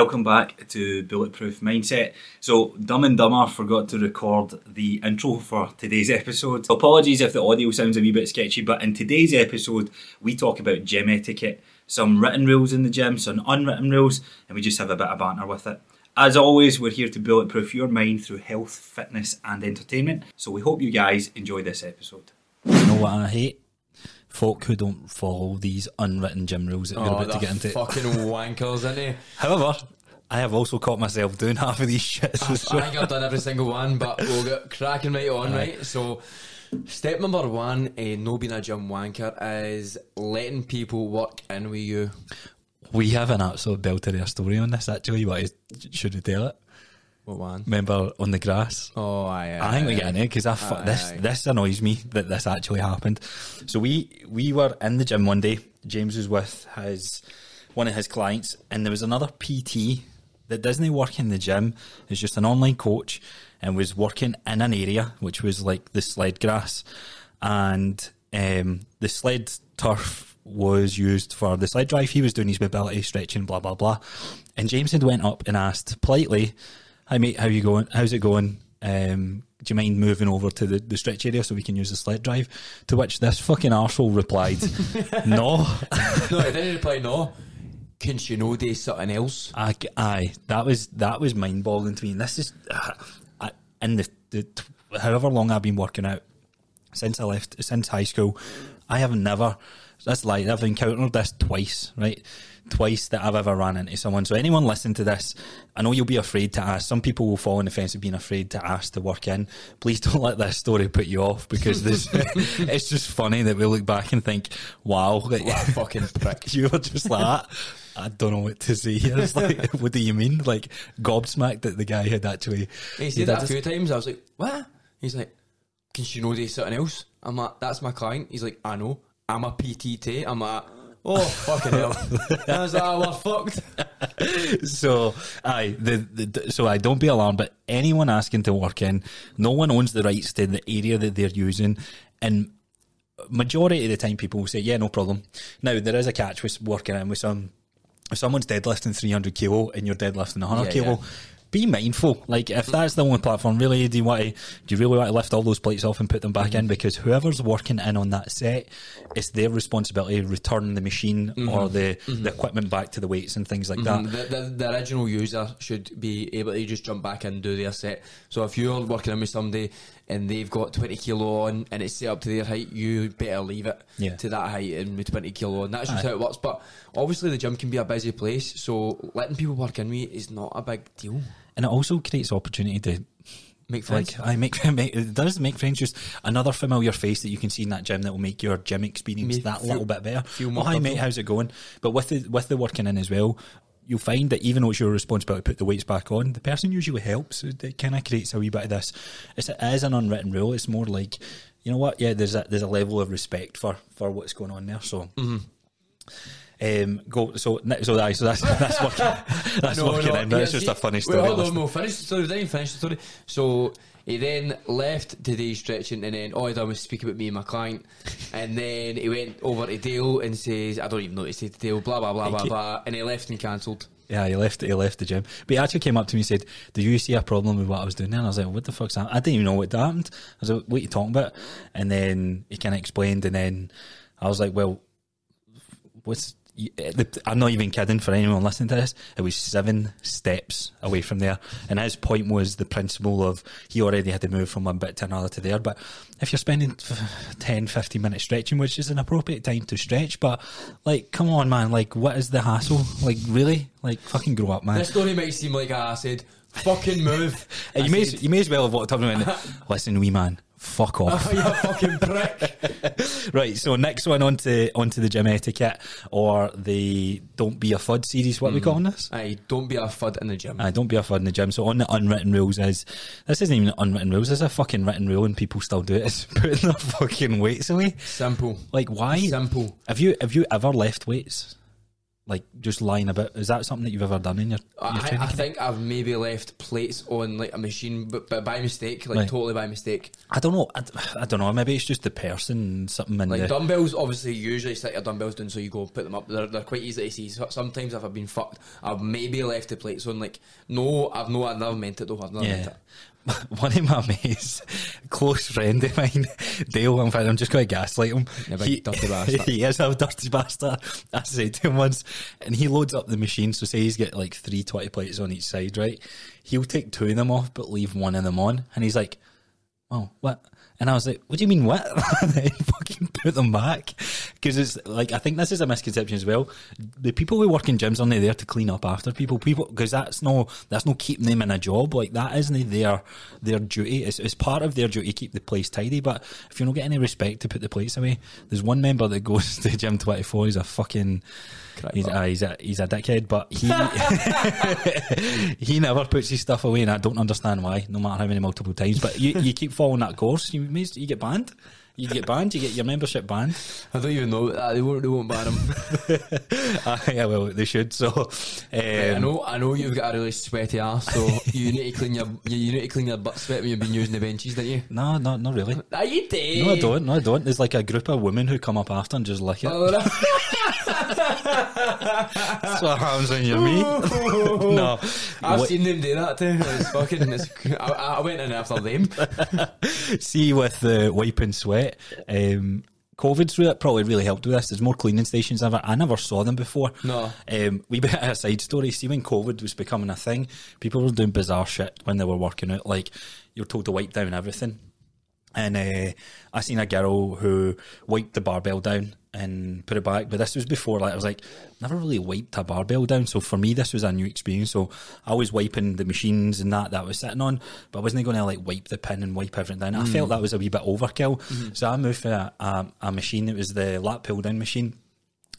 Welcome back to Bulletproof Mindset. So, Dumb and Dumber forgot to record the intro for today's episode. Apologies if the audio sounds a wee bit sketchy, but in today's episode, we talk about gym etiquette, some written rules in the gym, some unwritten rules, and we just have a bit of banter with it. As always, we're here to bulletproof your mind through health, fitness, and entertainment. So, we hope you guys enjoy this episode. You know what I hate? Folk who don't follow these unwritten gym rules that we're Oh, about to get into. fucking wankers, isn't they? However, I have also caught myself doing half of these shits. I as well. think I've done every single one, but we'll get cracking right on, right? So, step number one in no being a gym wanker is letting people work in with you. We have an absolute belter of a story on this actually, but should we tell it? What one? Remember on the grass? Oh, aye, aye, I think we aye. get in it because fu- Aye, this this annoys me that this actually happened. So we we were in the gym one day. James was with his one of his clients, and there was another PT that doesn't work in the gym. Is just an online coach and was working in an area which was like the sled grass, and um, the sled turf was used for the sled drive. He was doing his mobility stretching, blah blah blah. And James had went up and asked politely, "Hi mate, how you going? How's it going? Um, do you mind moving over to the, the stretch area so we can use the sled drive?" To which this fucking arsehole replied, "No." No, I didn't reply no. Can she know do something else? I, aye, that was that was mind boggling to me. And this is uh, I, in the, the t- however long I've been working out since I left since high school, I have never. That's like I've encountered this twice, right? Twice that I've ever ran into someone. So anyone listening to this, I know you'll be afraid to ask. Some people will fall on the fence of being afraid to ask to work in. Please don't let this story put you off because this it's just funny that we look back and think, wow, like, What a fucking prick. you were just like that. I don't know what to say here. It's like, what do you mean? Like gobsmacked that the guy had actually. He he said that a few times. I was like, what? He's like, can she know do something else? I'm like, that's my client. He's like, I know. I'm a PTT. I'm like, oh, fucking hell. And I was like, oh, we're fucked. so I the, the so I don't be alarmed. But anyone asking to work in, no one owns the rights to the area that they're using, and majority of the time people will say, yeah, no problem. Now there is a catch with working in with some. If someone's deadlifting 300 kilo and you're deadlifting 100 Yeah, kilo, yeah. Be mindful. Like if that's the only platform, really, do you want to? Do you really want to lift all those plates off and put them back Mm-hmm. in? Because whoever's working in on that set, it's their responsibility to return the machine or the the equipment back to the weights and things like that. Mm-hmm. The, the, the original user should be able to just jump back in and do their set. So if you're working in with somebody and they've got 20 kilo on and it's set up to their height, you better leave it Yeah. to that height and with 20 kilo on. That's just how it works. But obviously the gym can be a busy place, so letting people work in me is not a big deal. And it also creates opportunity to Make friends. like I make, make it does make friends just another familiar face that you can see in that gym that will make your gym experience that feel- little bit better. more hi mate, how's it going? But with the with the working in as well, you'll find that even though it's your responsibility to put the weights back on, the person usually helps. It kind of creates a wee bit of this. It's, it is an unwritten rule. It's more like you know what? Yeah, there's a there's a level of respect for for what's going on there. So. Mm-hmm. Um, go so so aye, so that's that's working that's working in. But it's just a funny story. Wait, hold on, we'll finish the story. We finish the story. So he then left today's stretching, and then all he done was speak about me and my client, and then he went over to Dale and says, "I don't even know what he said to Dale." Blah blah blah blah blah, and he left and cancelled. Yeah, he left. He left the gym, but he actually came up to me and said, "Do you see a problem with what I was doing?" there?" And I was like, "What the fuck's that?" I didn't even know what happened. I was like, "What are you talking about?" And then he kind of explained, and then I was like, "Well, what's?" Eh, I'm not even kidding for anyone listening to this. It was seven steps away from there. And his point was the principle of he already had to move from one bit to another to there. But if you're spending f- 10, 15 minutes stretching, which is an appropriate time to stretch, but like, come on, man. Like, what is the hassle? Like, really? Like, fucking grow up, man. This story might seem like I said, "Fucking move." I you, may, said, you may as well have walked up and went, listen, wee man, fuck off. "Oh, you fucking prick. right, so next one onto onto the gym etiquette or the don't be a fud series. What are we calling this? Aye, don't be a fud in the gym. Uh, don't be a fud in the gym. So on the unwritten rules is this isn't even unwritten rules. This is a fucking written rule, and people still do it. It's putting their fucking weights away. Simple. Like why? Simple. Have you have you ever left weights? Like just lying about. Is that something that you've ever done in your, your I? I think I've maybe left plates on like a machine, but, but by mistake, like Right. totally by mistake. I don't know. I, I don't know. Maybe it's just the person, something in Like the. dumbbells, obviously, you usually stick your dumbbells down, so you go put them up. They're, they're quite easy to see. So sometimes if I've been fucked, I've maybe left the plates on. Like, no, I've no, I've never meant it though. I've never meant it. One of my mates, close friend of mine, Dale, in fact, I'm just going to gaslight him. Yeah, big dirty bastard. he is a dirty bastard. I said to him once, and he loads up the machine, so say he's got like three 20 plates on each side, right? He'll take two of them off, but leave one of them on. And he's like, oh, what? And I was like, what do you mean, what? fucking put them back. Because it's like, I think this is a misconception as well. The people who work in gyms aren't there to clean up after people. People, because that's no, that's no keeping them in a job. Like, that isn't their, their duty. It's, it's part of their duty to keep the place tidy. But if you don't get any respect to put the plates away, there's one member that goes to Gym 24. He's a fucking, he's, uh, he's a, he's a dickhead, but he, he never puts his stuff away, and I don't understand why. No matter how many multiple times, but you, you keep following that course, you may, you get banned. You get banned. You get your membership banned. I don't even know. Uh, they won't. They won't ban them. Uh, yeah, well, they should. So, um, I know. I know you've got a really sweaty ass, so you need to clean your you, you need to clean your butt sweat when you've been using the benches, don't you? No, no, not really. Ah, you did. No, I don't. No, I don't. There's like a group of women who come up after and just lick it. Oh, That's what happens when you're me. no, I've What- seen them do that too. It's fucking. It's, I, I went in after them. see with the wiping sweat. Um, COVID's really, probably really helped with this. There's more cleaning stations ever. I never saw them before. No. Um, we bit a side story. See, when COVID was becoming a thing, people were doing bizarre shit when they were working out. Like you're told to wipe down everything. And uh, I seen a girl who wiped the barbell down and put it back. But this was before, like I was like, never really wiped a barbell down. So for me, this was a new experience. So I was wiping the machines and that that I was sitting on, but I wasn't going to like wipe the pin and wipe everything down. I mm. felt that was a wee bit overkill. Mm-hmm. So I moved for a, a, a machine. It was the lat pull down machine.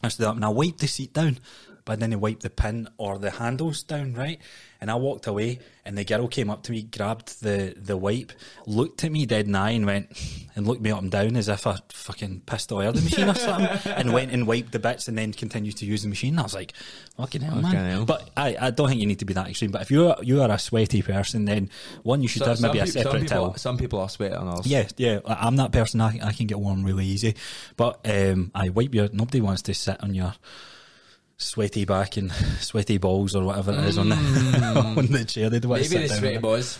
I stood up and I wiped the seat down, but then I wiped the pin or the handles down, right? And I walked away, and the girl came up to me, grabbed the, the wipe, looked at me dead in the eye, and went and looked me up and down as if I fucking pissed oil the machine or something, and went and wiped the bits, and then continued to use the machine. I was like, fucking hell, man. Hell. But I, I don't think you need to be that extreme. But if you are you are a sweaty person, then one you should have maybe a peop- some separate people, towel. Some people are sweating on others. Yeah, yeah. I'm that person. I, I can get warm really easy. But um, I wipe your. Nobody wants to sit on your sweaty back and sweaty balls or whatever it is on the mm. on the chair. They don't want to Maybe sit the sweaty it.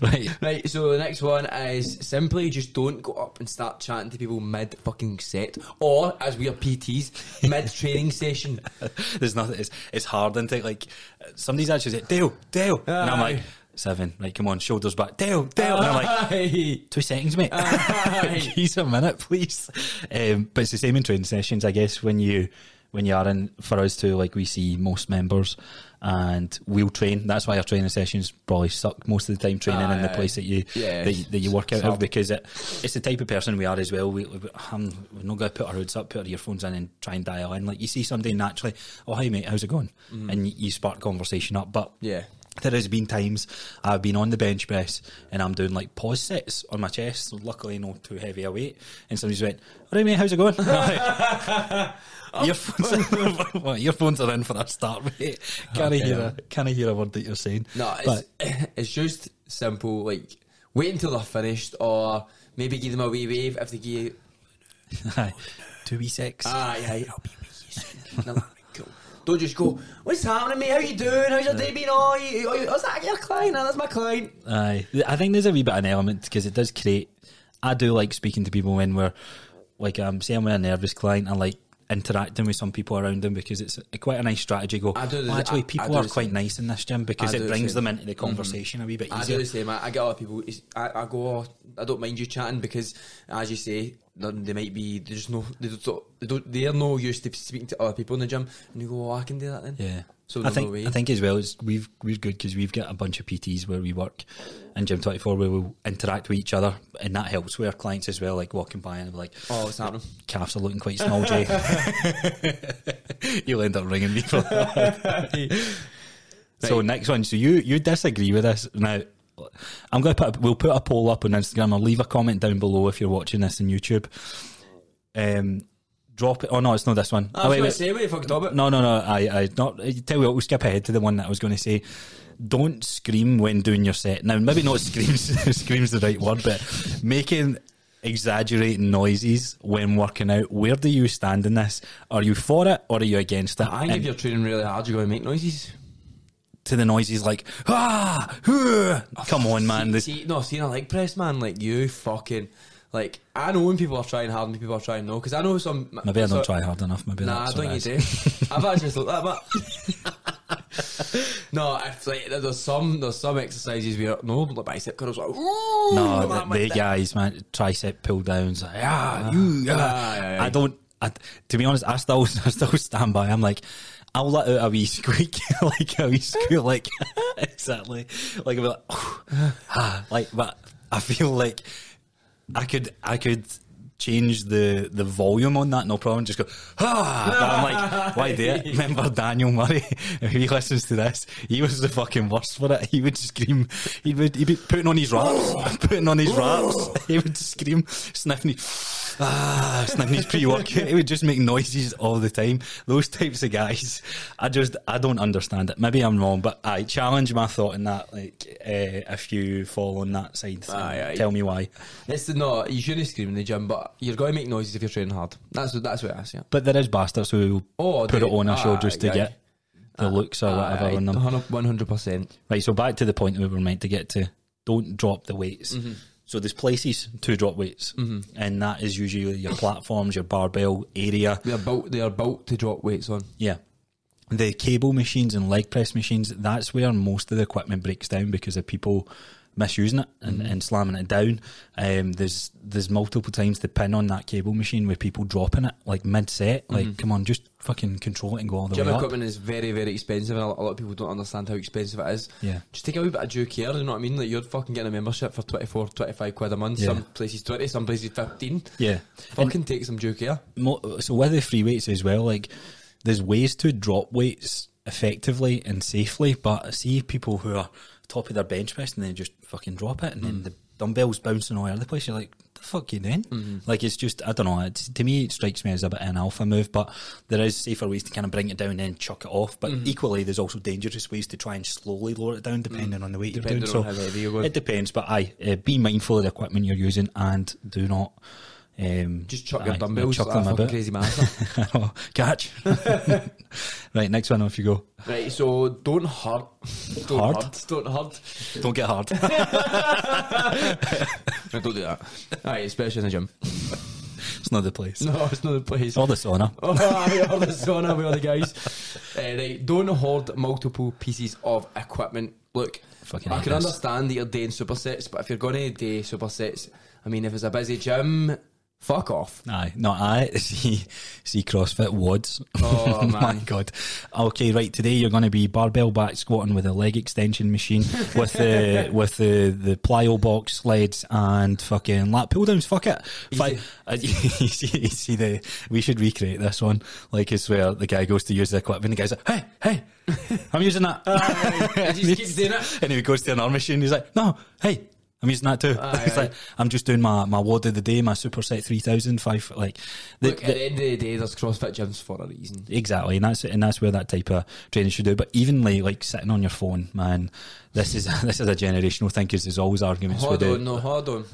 Right. Right, so the next one is simply just don't go up and start chatting to people mid fucking set, or as we are PTs, mid training session. There's nothing. It's, it's hard, isn't it? Like somebody's actually said, Dale, Dale, and I'm like. Seven, Like, Come on, shoulders back, Dale, Dale. And I'm like, two seconds, mate. He's a minute, please. Um, but it's the same in training sessions, I guess. When you when you are in, for us too, like we see most members, and we'll train. That's why our training sessions probably suck most of the time. Training in the place that you Yeah, that, you- that you work out of because it it's the type of person we are as well. We, I'm, we're not going to put our hoods up, put our earphones in, and try and dial in. Like you see somebody naturally, oh hi mate, how's it going? And you, you spark conversation up, but Yeah. There has been times I've been on the bench press and I'm doing like pause sets on my chest. So luckily, not too heavy a weight. And somebody's went, "All right, mate, how's it going?" earphones, well, earphones are in for a start, mate. Can I hear? A, can I hear a word that you're saying? No, but it's, it's just simple. Like wait until they're finished, or maybe give them a wee wave if they give. you- aye, two wee six. Aye, aye, I'll be with you soon. Don't just go. What's happening, mate? How you doing? How's your day been? Oh, you, oh, you, oh, is that your client? Oh, that's my client. Aye, I think there's a wee bit of an element because it does create. I do like speaking to people when we're like, I'm with a nervous client, I like interacting with some people around them because it's a, quite a nice strategy. Go, I do the- "Oh, actually, people do are quite nice in this gym because it do the brings them into the mm-hmm. conversation a wee bit easier. I do the same. I, I get other people. I, I go. Oh, I don't mind you chatting because, as you say, they they might be. They just know. They don't. They don't. They're no used to speaking to other people in the gym, and you go, "Oh, I can do that then." Yeah. So I think way. I think as well it's we've we're good because we've got a bunch of PTs where we work in Gym Twenty Four where we'll interact with each other and that helps with our clients as well. Like walking by and be like, Oh, what's happening? calves are looking quite small, Jay. You'll end up ringing me for that. So next one. So you you disagree with this now? I'm going to put a, we'll put a poll up on Instagram. I'll leave a comment down below if you're watching this on YouTube. Um, drop it. Oh no, it's not this one. I oh, was wait, going wait. to say, what you fucking talking about? No, no, no. I, I not. Tell you what, we'll skip ahead to the one that I was going to say. Don't scream when doing your set. Now, maybe not screams. screams the right word, but making exaggerating noises when working out. Where do you stand in this? Are you for it or are you against it? I think if you're training really hard, you're going to make noises. to the noises like ah, huh. come on, man. The- See, no, seeing a leg press, man, like you fucking. Like, I know when people are trying hard and people are trying no, because I know some. maybe I don't try hard enough. Maybe Nah, I don't think you do. I've actually thought that, but no, if, like, there's some there's some exercises where no, like bicep curls, like, ooh, No, the, the guys, man, tricep pull downs. Like, ah, you, ah. Ah, yeah, yeah. I don't. I, to be honest, I still, I still stand by. I'm like, I'll let out a wee squeak, like a wee squeak, like exactly, like a bit like, ah, like. But I feel like I could, I could change the the volume on that, no problem. Just go, ah. But I'm like, why do it? Remember Daniel Murray? If he listens to this, he was the fucking worst for it. He would scream. He would he'd be putting on his wraps, putting on his wraps. He would scream, sniffing. His, ah, sniffing his pre-workout. He would just make noises all the time. Those types of guys, I just I don't understand it. Maybe I'm wrong, but I challenge my thought in that. Like, uh, if you fall on that side, Aye, aye. tell me why. It's the, no, you shouldn't scream in the gym, but you're going to make noises if you're training hard. That's what that's what I see. But there is bastards who Oh, put they- it on a show just to get the looks or whatever on them. One hundred percent. Right, so back to the point that we were meant to get to. Don't drop the weights. Mm-hmm. So there's places to drop weights, and that is usually your platforms, your barbell area. They're about they're about to drop weights on. Yeah. The cable machines and leg press machines, that's where most of the equipment breaks down because of people misusing it and, Mm-hmm. and slamming it down. Um, there's there's multiple times the pin on that cable machine with people dropping it like mid set. Like, come on, just fucking control it and go all the Mm-hmm. Gym way up. equipment is very, very expensive, and a lot of people don't understand how expensive it is. Yeah. Just take a wee bit of due care, you know what I mean? Like, you're fucking getting a membership for 24, 25 quid a month, Yeah. some places 20, some places 15. Yeah. Fucking take some due care. mo- so with the free weights as well, like there's ways to drop weights effectively and safely, but I see people who are top of their bench press and they just fucking drop it, and then mm. the dumbbells bouncing all over the place. You're like, the fuck you doing? Mm-hmm. Like it's just, I don't know. It's, to me, it strikes me as a bit of an alpha move, but there is safer ways to kind of bring it down and then chuck it off. But mm-hmm. equally, there's also dangerous ways to try and slowly lower it down, depending mm. on the weight Depending you're doing. on so how heavy you're going. it depends, but aye, uh, be mindful of the equipment you're using and do not. Um, Just chuck your dumbbells chuck them a bit. crazy master. Oh, catch. right, next one off you go. right, so don't hurt. Don't Hard? hurt. Don't hurt. Don't get hard. No, don't do that. Aye, especially in the gym. it's not the place. No, it's not the place. Or the sauna. Oh, aye, all the sauna with all the guys. Uh, right, don't hoard multiple pieces of equipment. Look, Fucking I can this. understand that you're doing supersets, but if you're going to do supersets, I mean, if it's a busy gym, fuck off. Aye, no, I see see CrossFit WODs. Oh, my god. Okay, right. Today you're going to be barbell back squatting with a leg extension machine, with the with the the plyo box sleds and fucking lat pull downs. Fuck it. Fi- uh, you, see, you see the we should recreate this one. Like it's where the guy goes to use the equipment. The guy's like, hey, hey, I'm using that. He just keeps doing it. And he goes to another machine. He's like, no, hey. I'm using that too. Aye, it's aye. like I'm just doing my, my WOD of the day, my superset three thousand five. Like the, Look, at the end of the day, there's CrossFit gyms for a reason. Exactly, and that's and that's where that type of training should do. But evenly, like sitting on your phone, man, this is this is a generational thing because there's always arguments Hold on, it. no, hold on.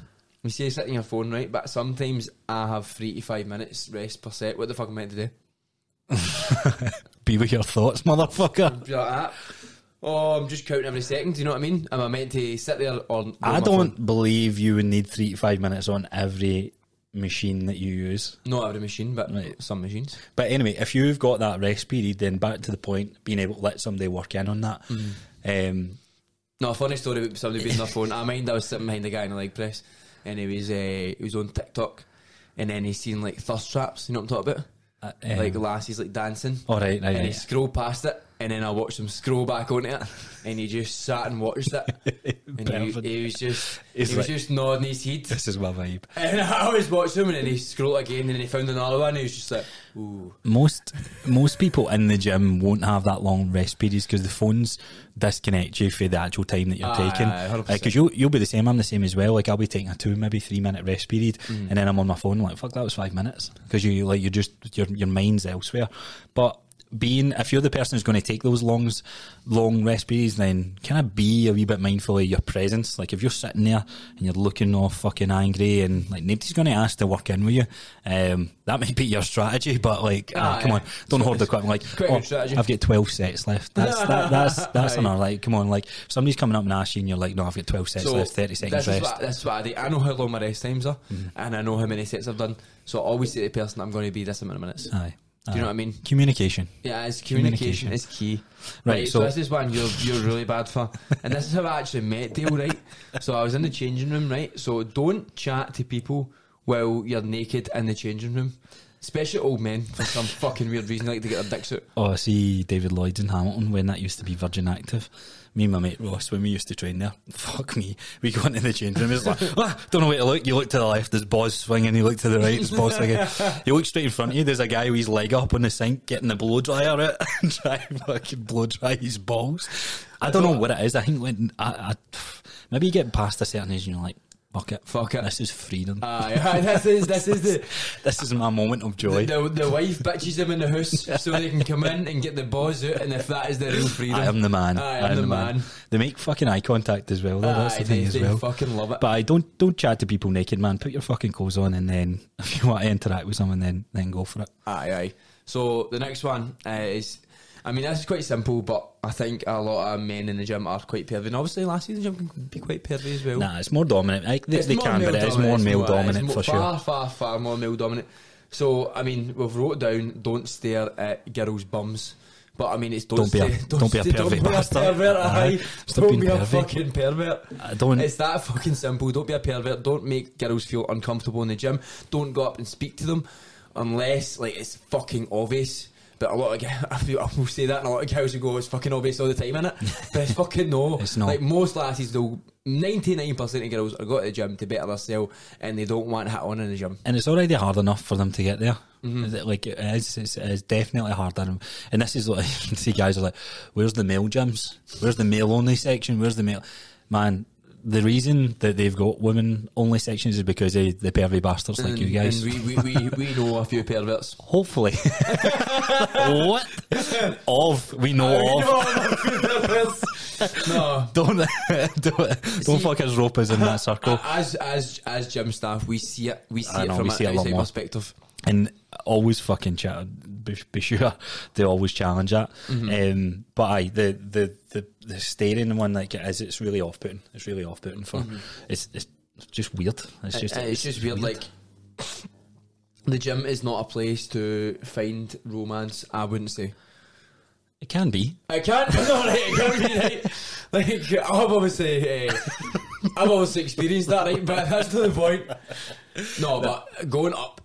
You say sit on your phone, right? But sometimes I have three to five minutes rest per set. What the fuck am I meant to do? Be with your thoughts, motherfucker. Be like that. Oh, I'm just counting every second. Do you know what I mean? Am I meant to sit there or? go I don't phone? believe you would need three to five minutes on every machine that you use. Not every machine, but Right. some machines. But anyway, if you've got that rest period, then back to the point, being able to let somebody work in on that. Um, No, a funny story about somebody being on their phone. I mind I was sitting behind the guy in the leg press, and he was uh, he was on TikTok, and then he seen like thirst traps. You know what I'm talking about? uh, like lassies like dancing. all right, right, and he scrolled past it, and then I watched him scroll back onto it, and he just sat and watched it, and he, he was just He's he was like- just nodding his head. This is my vibe. And I was watching him, and then he scrolled again, and then he found another one. And he was just like, "Ooh, Most most people in the gym won't have that long rest periods because the phones disconnect you for the actual time that you're Aye, taking. aye, 100%. Because you'll you'll be the same. I'm the same as well. Like I'll be taking a two maybe three minute rest period, Mm. and then I'm on my phone like fuck that was five minutes because you like you're just your your mind's elsewhere. But being if you're the person who's going to take those long long periods, then kind of be a wee bit mindful of your presence. Like if you're sitting there and you're looking all fucking angry and like nobody's going to ask to work in with you, um, that might be your strategy. But like, ah, Aye. come on, don't hold the equipment. Like, oh, strategy. I've got twelve sets left. That's that, that's that's another like, come on, like if somebody's coming up and asking you, and you're like, no, I've got twelve sets left, thirty seconds rest. what, this what I do. I know how long my rest times are, and I know how many sets I've done. So I always say to the person, I'm going to be this amount of minutes. Aye. Do you know uh, what I mean? Communication. Yeah, it's communication, Communication. is key. Right, Right, so, so- this is one you're you're really bad for, and this is how I actually met Dale. Right, so I was in the changing room. Right, so don't chat to people while you're naked in the changing room, especially old men for some fucking weird reason like to get their dicks out. Oh, I see David Lloyd in Hamilton when that used to be Virgin Active. Me and my mate Ross, when we used to train there, fuck me, we go into the change room. It's like, ah, don't know where to look. You look to the left, there's Boz swinging. You look to the right, there's Boz swinging. You look straight in front of you, there's a guy with his leg up on the sink getting the blow dryer out and trying to fucking blow dry his balls. I don't know what it is. I think when I, I maybe you get past a certain age and you're like, fuck it, Fuck it. This is freedom. Aye, aye, this is this is the this is my moment of joy. the, the wife bitches them in the house so they can come in and get the balls out, and if that is the real freedom, I am the man. Aye, I I'm am the man. They make fucking eye contact as well. Though. That's Aye, the thing they, as they well. fucking love it. But I don't don't chat to people naked, man. Put your fucking clothes on, and then if you want to interact with someone, then then go for it. Aye, aye. So the next one uh, is, I mean, this is quite simple, but I think a lot of men in the gym are quite pervy. And obviously, lassies in the gym can be quite pervy as well. Nah, it's more dominant. Like, they they more can, but it is more male dominant it's for more- sure. Far, far, far more male dominant. So, I mean, we've wrote down don't stare at girls' bums. But I mean, it's don't, Don't be a- stay- don't be a pervy don't be. A pervert, Aye. Stop Don't be a fucking pervert. I don't- It's that fucking simple. Don't be a pervert. Don't make girls feel uncomfortable in the gym. Don't go up and speak to them unless like it's fucking obvious. But a lot of I feel- I will say that, and a lot of guys will go, "It's fucking obvious all the time, innit?" But it's fucking no. It's not. Like most lasses, though, ninety nine percent of girls are go to the gym to better themselves, and they don't want to hit on in the gym. and it's already hard enough for them to get there. Mm-hmm. Like it is, it's, it's definitely harder. And this is like see guys are like, "Where's the male gyms? Where's the male only section? Where's the male?" Man, the reason that they've got women only sections is because of the pervy bastards like and, you guys. and we, we, we, we know a few perverts. Hopefully, what of we know of. know a few perverts. no. Don't don't, don't fuck us rope us in that circle. As as as gym staff, we see it. We see it know, from we see it a lot outside more. And always fucking chat. Be, be sure they always challenge that. Mm-hmm. Um, but aye, the the the the staring one like it is, it's really off putting. It's really off putting for. It's it's just weird. It's just Uh, it's just weird. Like the gym is not a place to find romance. I wouldn't say. it can be. I can't. No, right, it can't be right. Like I've obviously, uh, I've obviously experienced that, right? But that's not the point. No, but going up,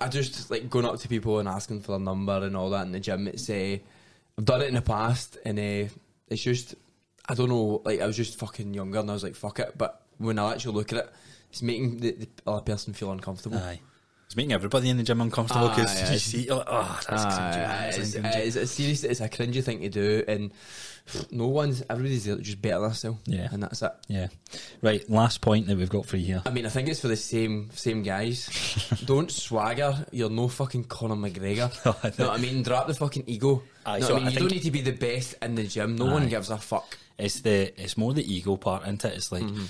I just like going up to people and asking for their number and all that in the gym. It's uh, I've done it in the past, and uh, it's just I don't know. Like I was just fucking younger, and I was like, fuck it. But when I actually look at it, it's making the, the other person feel uncomfortable. Aye. It's making everybody in the gym uncomfortable because Aye, you see, like, oh, that's ah, cringy, man, it's, cringy." Uh, it's, it's it's a cringy thing to do, and no one's everybody's just better themselves. Yeah. and that's it. Yeah. Right. Last point that we've got for you here. I mean, I think it's for the same same guys. Don't swagger. You're no fucking Conor McGregor. No, I no, I mean, drop the fucking ego. Aye, so I mean, I you don't need to be the best in the gym. No Aye. one gives a fuck. It's the it's more the ego part, isn't it? It's like Mm-hmm.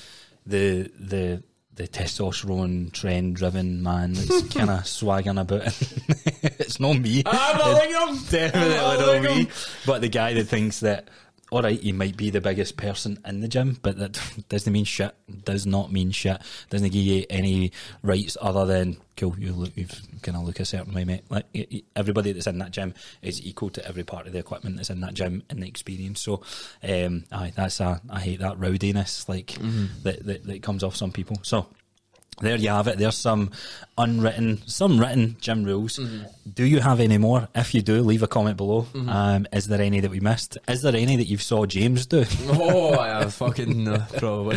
the the the testosterone trend driven man that's kind of swaggering about. it's not me. I'm not like him. Definitely I'm not not like me. him. But the guy that thinks that, all right, he might be the biggest person in the gym, but that doesn't mean shit. Does not mean shit. Doesn't give you any rights other than cool. You look, you've kind of look a certain way, mate. Like everybody that's in that gym is equal to every part of the equipment that's in that gym and the experience. So, um, aye, that's a, I hate that rowdiness like Mm-hmm. that, that that comes off some people. So. There you have it. There's some unwritten, some written gym rules. Do you have any more? If you do, leave a comment below. Um, is there any that we missed? Is there any that you saw James do? Oh, I have fucking no, probably.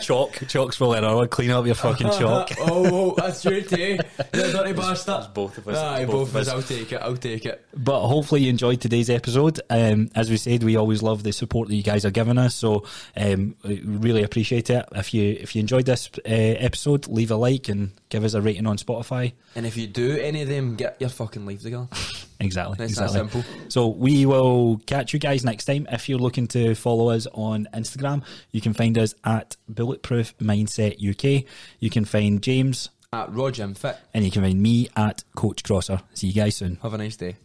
chalk, chalk's probably another. Clean up your fucking chalk. oh, that's your day. The dirty bastard. both of us. Aye, Both both of us. I'll take it. I'll take it. But hopefully you enjoyed today's episode. Um, as we said, we always love the support that you guys are giving us, so um, really appreciate it. If you if you enjoyed this uh, episode, leave a like and give us a rating on Spotify. And if you do any of them, get your fucking leave together. Exactly. It's that exactly. simple. So we will catch you guys next time. If you're looking to follow us on Instagram, you can find us at Bulletproof Mindset UK. You can find James At Roger and Fit. and you can find me at Coach Crosser. See you guys soon. Have a nice day.